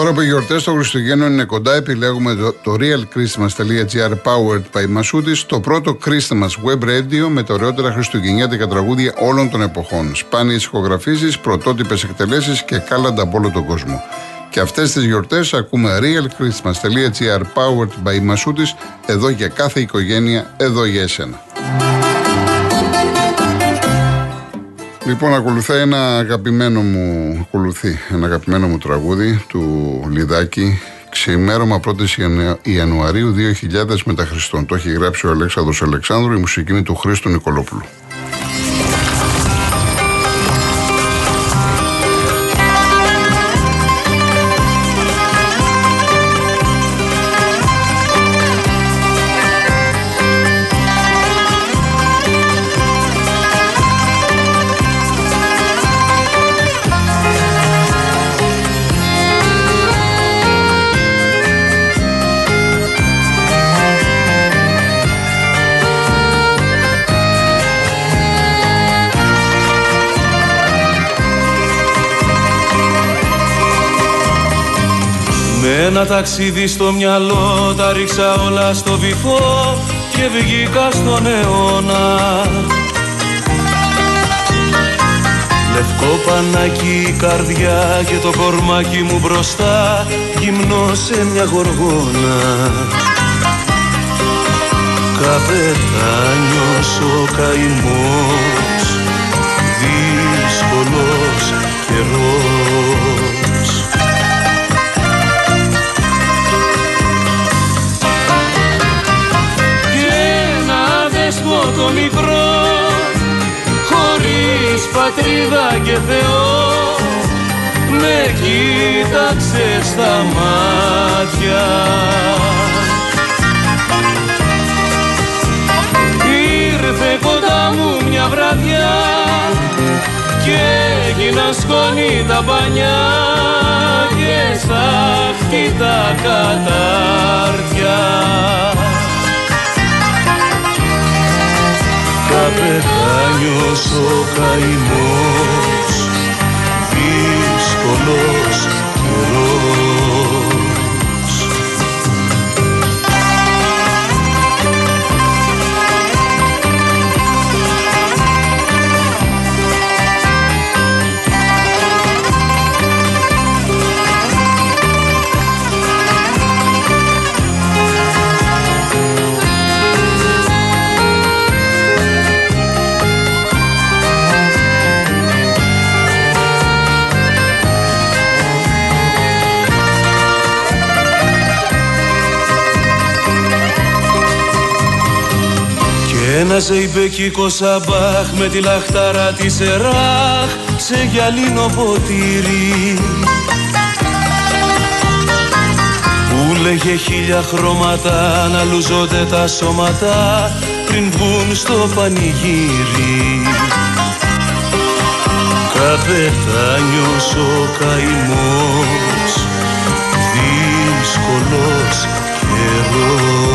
Τώρα που οι γιορτές των Χριστουγέννων είναι κοντά, επιλέγουμε το, το realchristmas.gr powered by Masudis, το πρώτο Christmas web radio με τα ωραιότερα χριστουγεννιάτικα τραγούδια όλων των εποχών. Σπάνιες ηχογραφήσεις, πρωτότυπες εκτελέσεις και κάλαντα από όλο τον κόσμο. Και αυτές τις γιορτές ακούμε realchristmas.gr powered by Masudis, εδώ για κάθε οικογένεια, εδώ για εσένα. Λοιπόν, ακολουθεί ένα αγαπημένο μου, ακολουθεί ένα αγαπημένο μου τραγούδι του Λιδάκη ξημέρωμα 1η Ιανουαρίου 2000 μετά Χριστόν. Το έχει γράψει ο Αλέξανδρος Αλεξάνδρου, η μουσική είναι του Χρήστο Νικολόπουλου. Ένα ταξίδι στο μυαλό τα ρίξα όλα στο βυθό και βγήκα στον αιώνα. Λευκό πανάκι η καρδιά και το κορμάκι μου μπροστά γυμνό σε μια γοργόνα. Καπετάνιος ο καημός δύσκολος καιρός το μικρό χωρίς πατρίδα και Θεό. Με κοίταξε στα μάτια. Ήρθε κοντά μου μια βραδιά και έγινα σκόνη τα πανιά και στα τα κατάρτια καπετάνιος ο καημός Ένα ζεϊμπεκικό σαμπάχ με τη λαχτάρα της Εράχ σε γυαλίνο ποτήρι. Που λέγε χίλια χρώματα να λουζόνται τα σώματα πριν βγουν στο πανηγύρι. Καπετάνιος ο καημός δύσκολος καιρός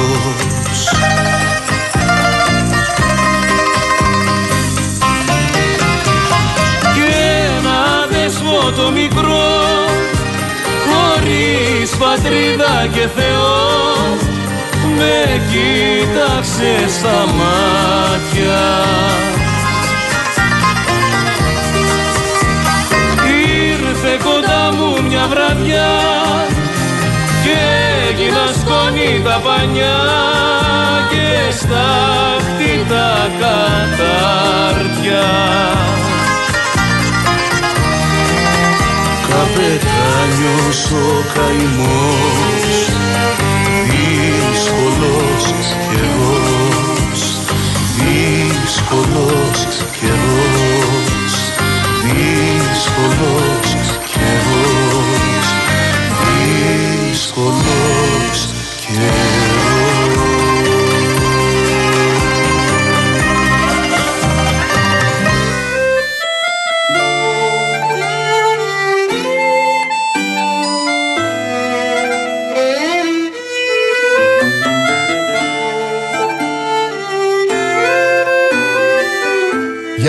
πατρίδα και Θεός με κοίταξε στα μάτια. Ήρθε κοντά μου μια βραδιά και έγινα σκόνη τα πανιά και στα τα κατάρτια Καπετάνιος ο καημός δύσκολος καιρός δύσκολος καιρός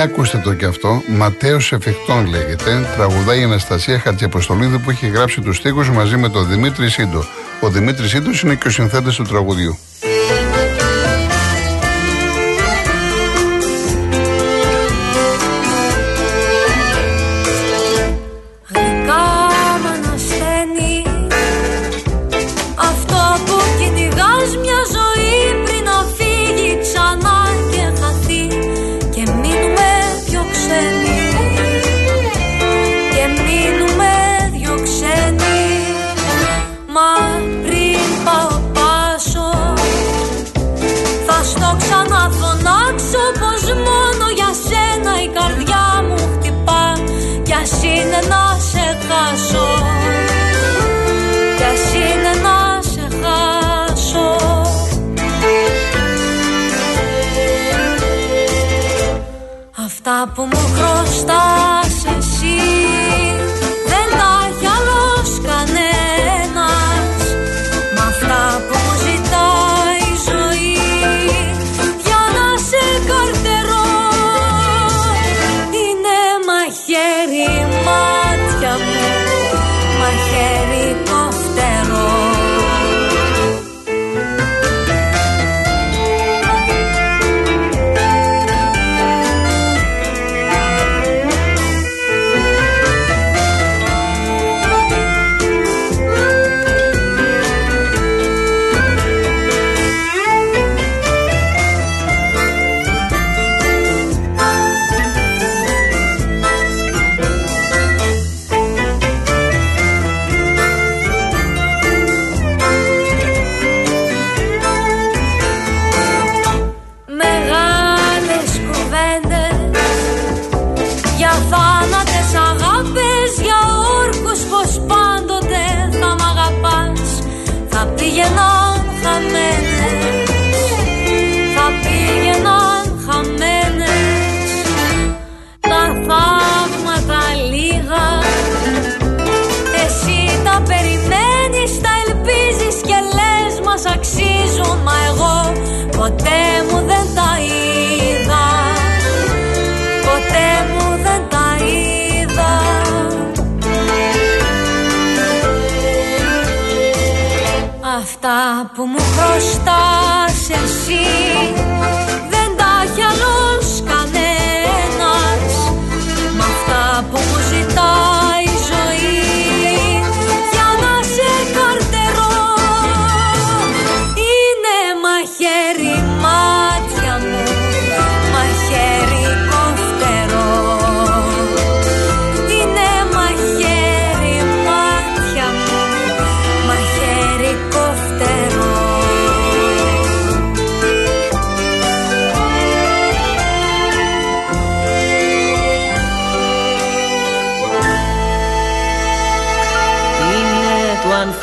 ακούστε το κι αυτό. Ματέος Εφικτών λέγεται. Τραγουδάει η Αναστασία Χατζιαποστολίδη που έχει γράψει τους στίχους μαζί με τον Δημήτρη Σύντο. Ο Δημήτρης Σύντο είναι και ο συνθέτης του τραγουδιού. Μου χρωστάς εσύ που μου χρωστάς εσύ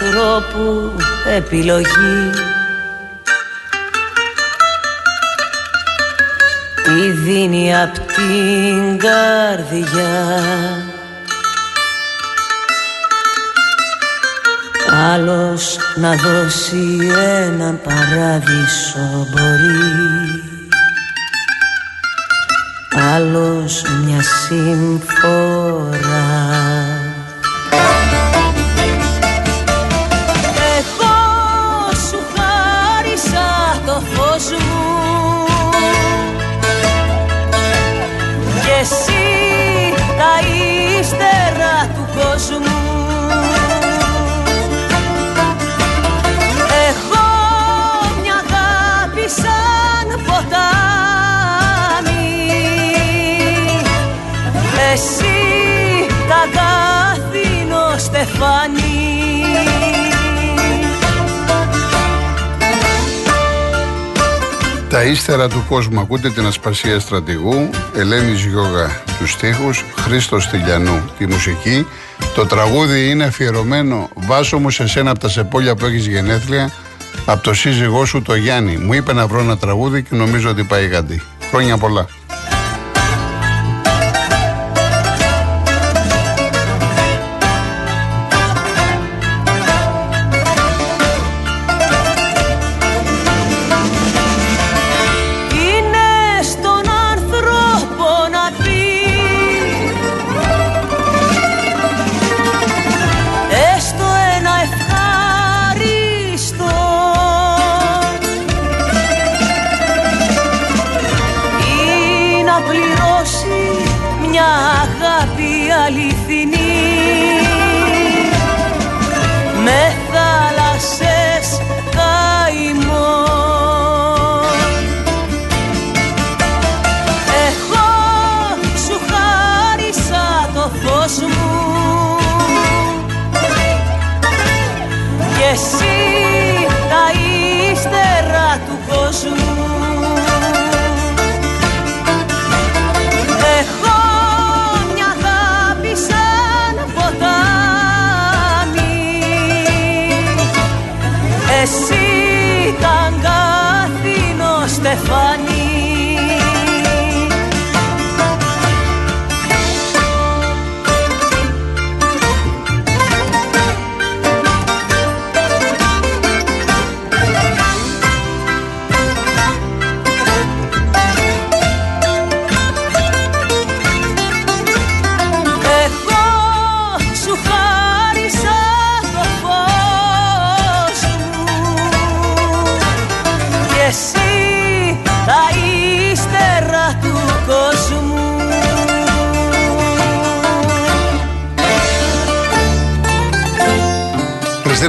ανθρώπου επιλογή. Τι δίνει απ' την καρδιά. Άλλος να δώσει έναν παράδεισο μπορεί. Άλλος μια συμφορά κόσμου Εγώ μια αγάπη σαν ποτάμι Εσύ τα γάθινο στεφάνι Τα ύστερα του κόσμου ακούτε την ασπασία στρατηγού, Ελένης Γιώγα τους στίχους, Χρήστος Τηλιανού τη μουσική. Το τραγούδι είναι αφιερωμένο βάσο μου σε σένα από τα σεπόλια που έχεις γενέθλια, από το σύζυγό σου το Γιάννη. Μου είπε να βρω ένα τραγούδι και νομίζω ότι πάει γαντί. Χρόνια πολλά.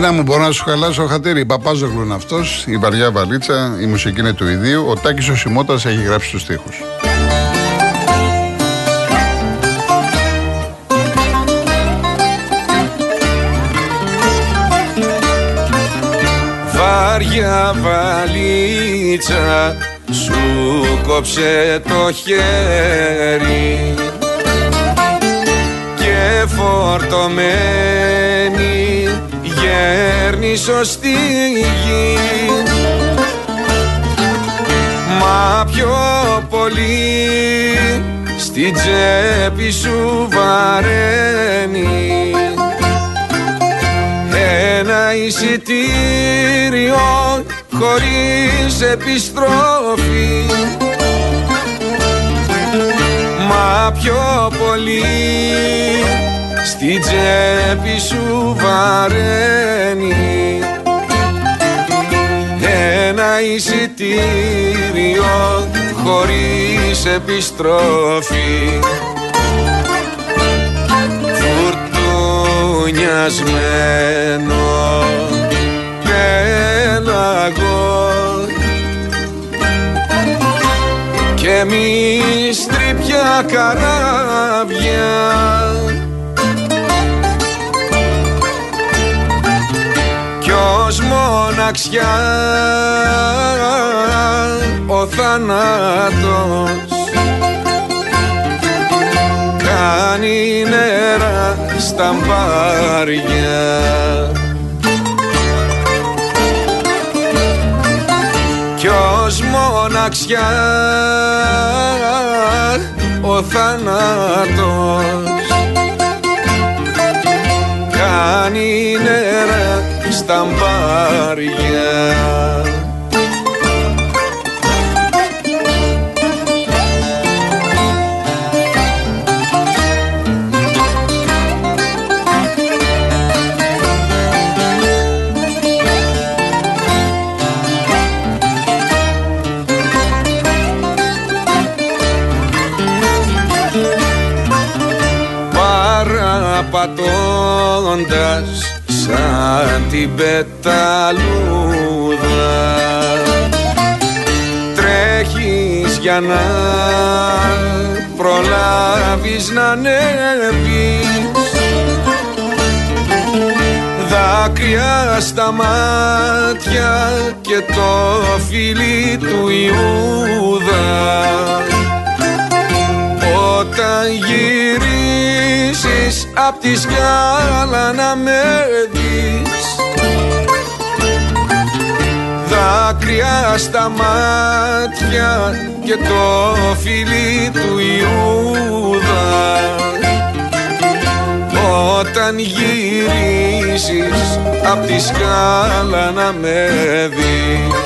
Χριστίνα μου, μπορώ να σου χαλάσω χατήρι. Η Παπάζογλου είναι αυτός, η βαριά βαλίτσα, η μουσική είναι του ιδίου. Ο Τάκης ο Σιμώτας έχει γράψει τους τοίχου. Βάρια βαλίτσα σου κόψε το χέρι και φορτωμένη γέρνει σωστή γη. Μα πιο πολύ στην τσέπη σου βαραίνει. Ένα εισιτήριο χωρίς επιστροφή. Μα πιο πολύ στην τσέπη σου βαραίνει ένα εισιτήριο χωρίς επιστροφή. Φουρτουνιασμένο πέλαγο και μη στρίπια καράβια μοναξιά ο θάνατος κάνει νερά στα μπάρια κι ως μοναξιά ο θάνατος κάνει νερά στα μπάρια σαν την πεταλούδα Τρέχεις για να προλάβεις να ανέβεις. Δάκρυα στα μάτια και το φίλι του Ιούδα. Όταν γυρίσεις απ' τη σκάλα να με δεις Δάκρυα στα μάτια και το φίλι του Ιούδα. Όταν γυρίσεις απ' τη σκάλα να με δεις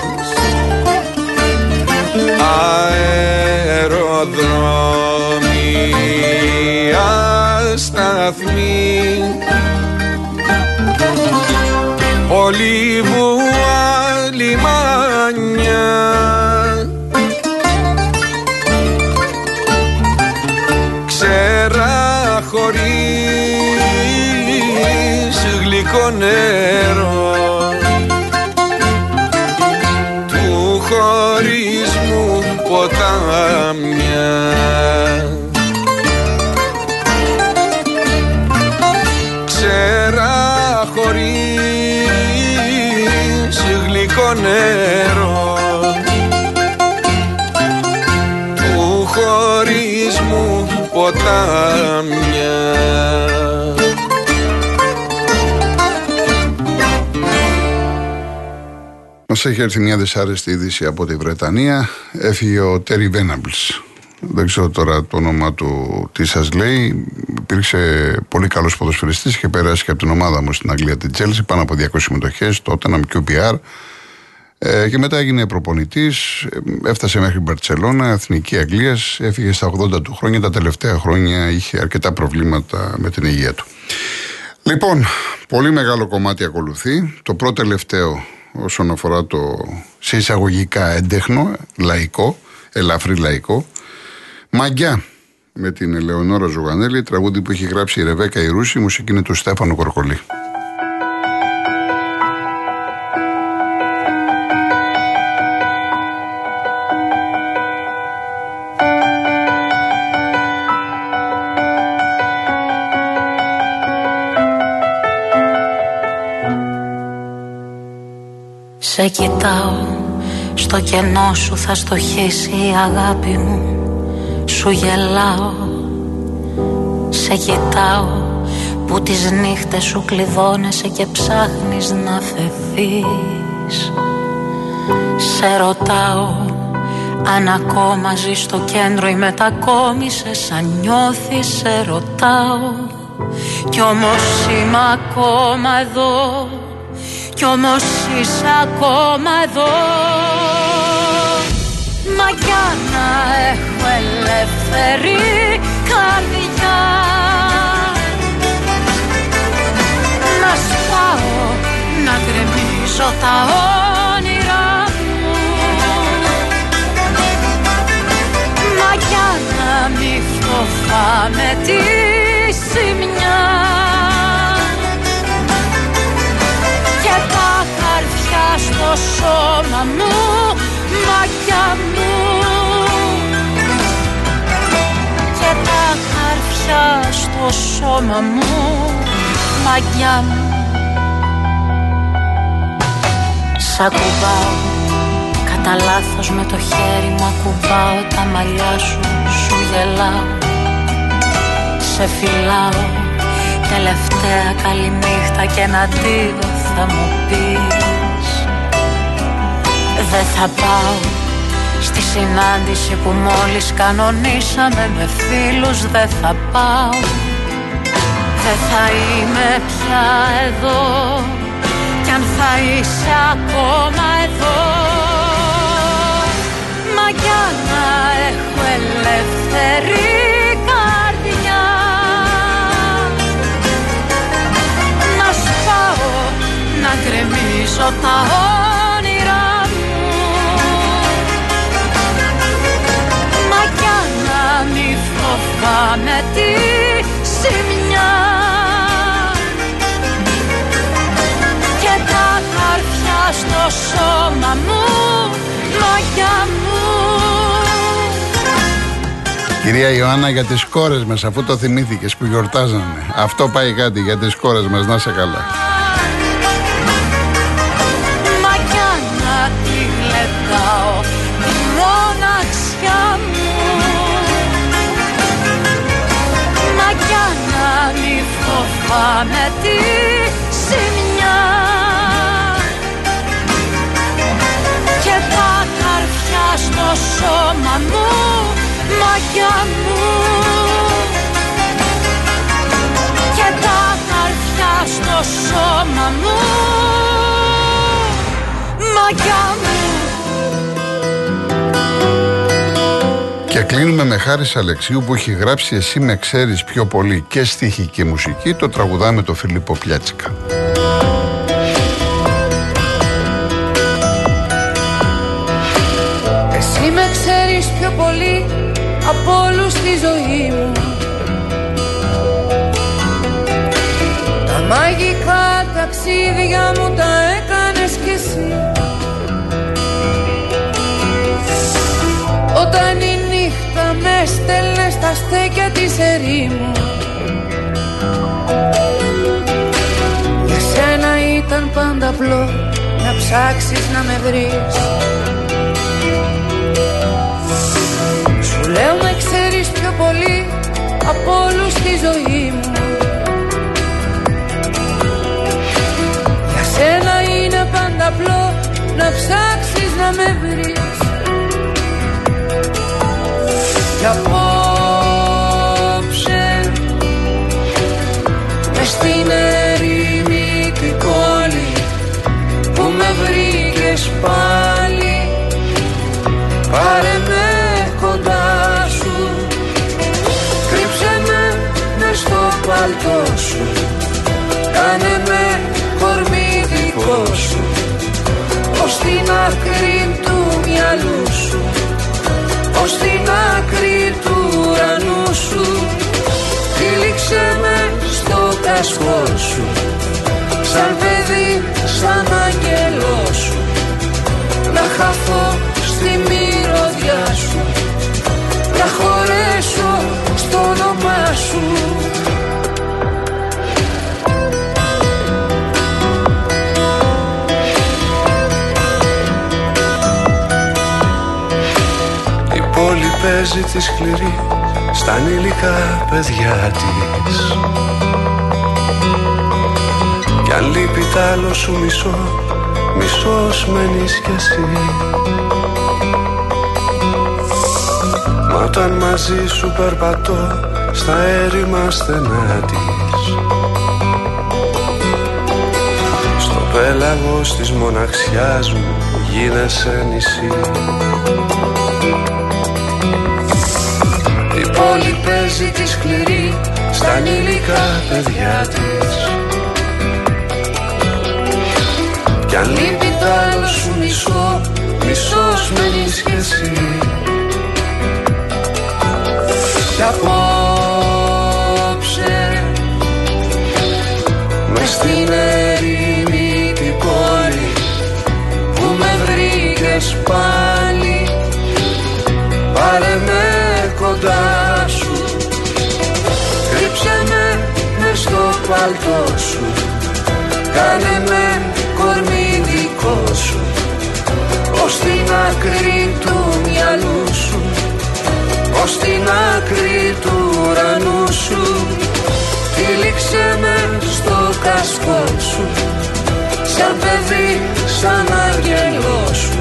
ποτάμια Μας έχει έρθει μια δυσάρεστη είδηση από τη Βρετανία. Έφυγε ο Τέρι Βέναμπλ. Δεν ξέρω τώρα το όνομα του τι σας λέει. Υπήρξε πολύ καλός ποδοσφαιριστής και πέρασε και από την ομάδα μου στην Αγγλία, την Chelsea, πάνω από 200 συμμετοχές, τότε να QPR. Ε, και μετά έγινε προπονητής, έφτασε μέχρι Μπαρσελόνα, εθνική Αγγλίας, έφυγε στα 80 του χρόνια. Τα τελευταία χρόνια είχε αρκετά προβλήματα με την υγεία του. Λοιπόν, πολύ μεγάλο κομμάτι ακολουθεί. Το πρώτο τελευταίο όσον αφορά το σε εισαγωγικά έντεχνο, λαϊκό, ελαφρύ λαϊκό. Μαγκιά με την Ελεονόρα Ζουγανέλη, τραγούδι που έχει γράψει η Ρεβέκα Ιρούση, μουσική είναι του Στέφανου Κορκολή. Σε κοιτάω, στο κενό σου θα στοχίσει η αγάπη μου. Σου γελάω, σε κοιτάω. Που τις νύχτες σου κλειδώνεσαι και ψάχνεις να φευθείς Σε ρωτάω αν ακόμα ζεις στο κέντρο ή μετακόμισες αν νιώθεις σε ρωτάω. Κι όμως είμαι ακόμα εδώ κι όμως είσαι ακόμα εδώ. Μα για να έχω ελεύθερη καρδιά Να σπάω, να γκρεμίζω τα όνειρά μου. Μα για να μη φοβάμαι τη σημειά στο σώμα μου, μαγιά μου. Και τα καρφιά στο σώμα μου, μαγιά μου. Σ' ακουμπάω, κατά λάθος με το χέρι μου ακουμπάω τα μαλλιά σου, σου γελάω. Σε φυλάω, τελευταία καληνύχτα και ένα αντίο θα μου πεις δεν θα πάω. Στη συνάντηση που μόλις κανονίσαμε με φίλους Δεν θα πάω. Δεν θα είμαι πια εδώ. Κι αν θα είσαι ακόμα εδώ. Μα για να έχω ελεύθερη καρδιά. Να σπάω, να γκρεμίζω τα φοβάμαι τη σημειά και τα καρφιά στο σώμα μου, μαγιά μου. Κυρία Ιωάννα για τις κόρες μας αφού το θυμήθηκες που γιορτάζανε Αυτό πάει κάτι για τις κόρες μας να σε καλά με τη σημειά και τα καρφιά στο σώμα μου μαγιά μου. Και τα καρφιά στο σώμα μου μαγιά μου κλείνουμε με χάρη Αλεξίου που έχει γράψει «Εσύ με ξέρεις πιο πολύ» και στίχη και μουσική, το τραγουδάμε το Φιλίππο Πιάτσικα. Εσύ με ξέρεις πιο πολύ από όλους στη ζωή μου Τα μαγικά τα ταξίδια μου τα έκανες κι εσύ. Όταν η νύχτα με στέλνε στα στέκια της ερήμου. Για σένα ήταν πάντα απλό να ψάξεις να με βρεις. Σου λέω με ξέρεις πιο πολύ από όλους στη ζωή μου Για σένα είναι πάντα απλό να ψάξεις να με βρεις στο κασκό σου. Σαν παιδί, σαν άγγελό σου. Να χαθώ στη μυρωδιά σου. Να χωρέσω στο όνομά σου. Η πόλη παίζει τη σκληρή στα ανήλικα παιδιά της Κι αν λείπει τ' άλλο σου μισό, μισός μένεις κι εσύ. Μα όταν μαζί σου περπατώ στα έρημα στενά της Στο πέλαγος της μοναξιάς μου γίνεσαι νησί. Η πόλη παίζει τη σκληρή στα ανήλικα παιδιά της Κι αν λείπει Λείπει το άλλο σου μισό, μισός μένεις κι εσύ. Κι απόψε μες στην ερημίτη πόλη που με βρήκες πάλι. Πάρε με κοντά σου Κρύψε με μες στο παλτό σου άκρη του μυαλού σου Ως την άκρη του ουρανού σου. Τύλιξε με στο κασκό σου Σαν παιδί, σαν αγγελό σου.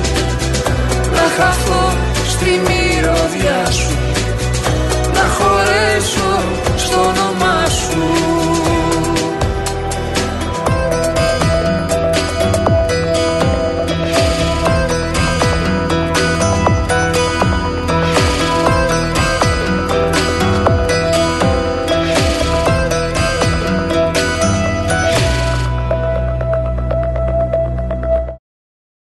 Να χαθώ στη μυρωδιά σου Να χωρέσω στο όνομά σου.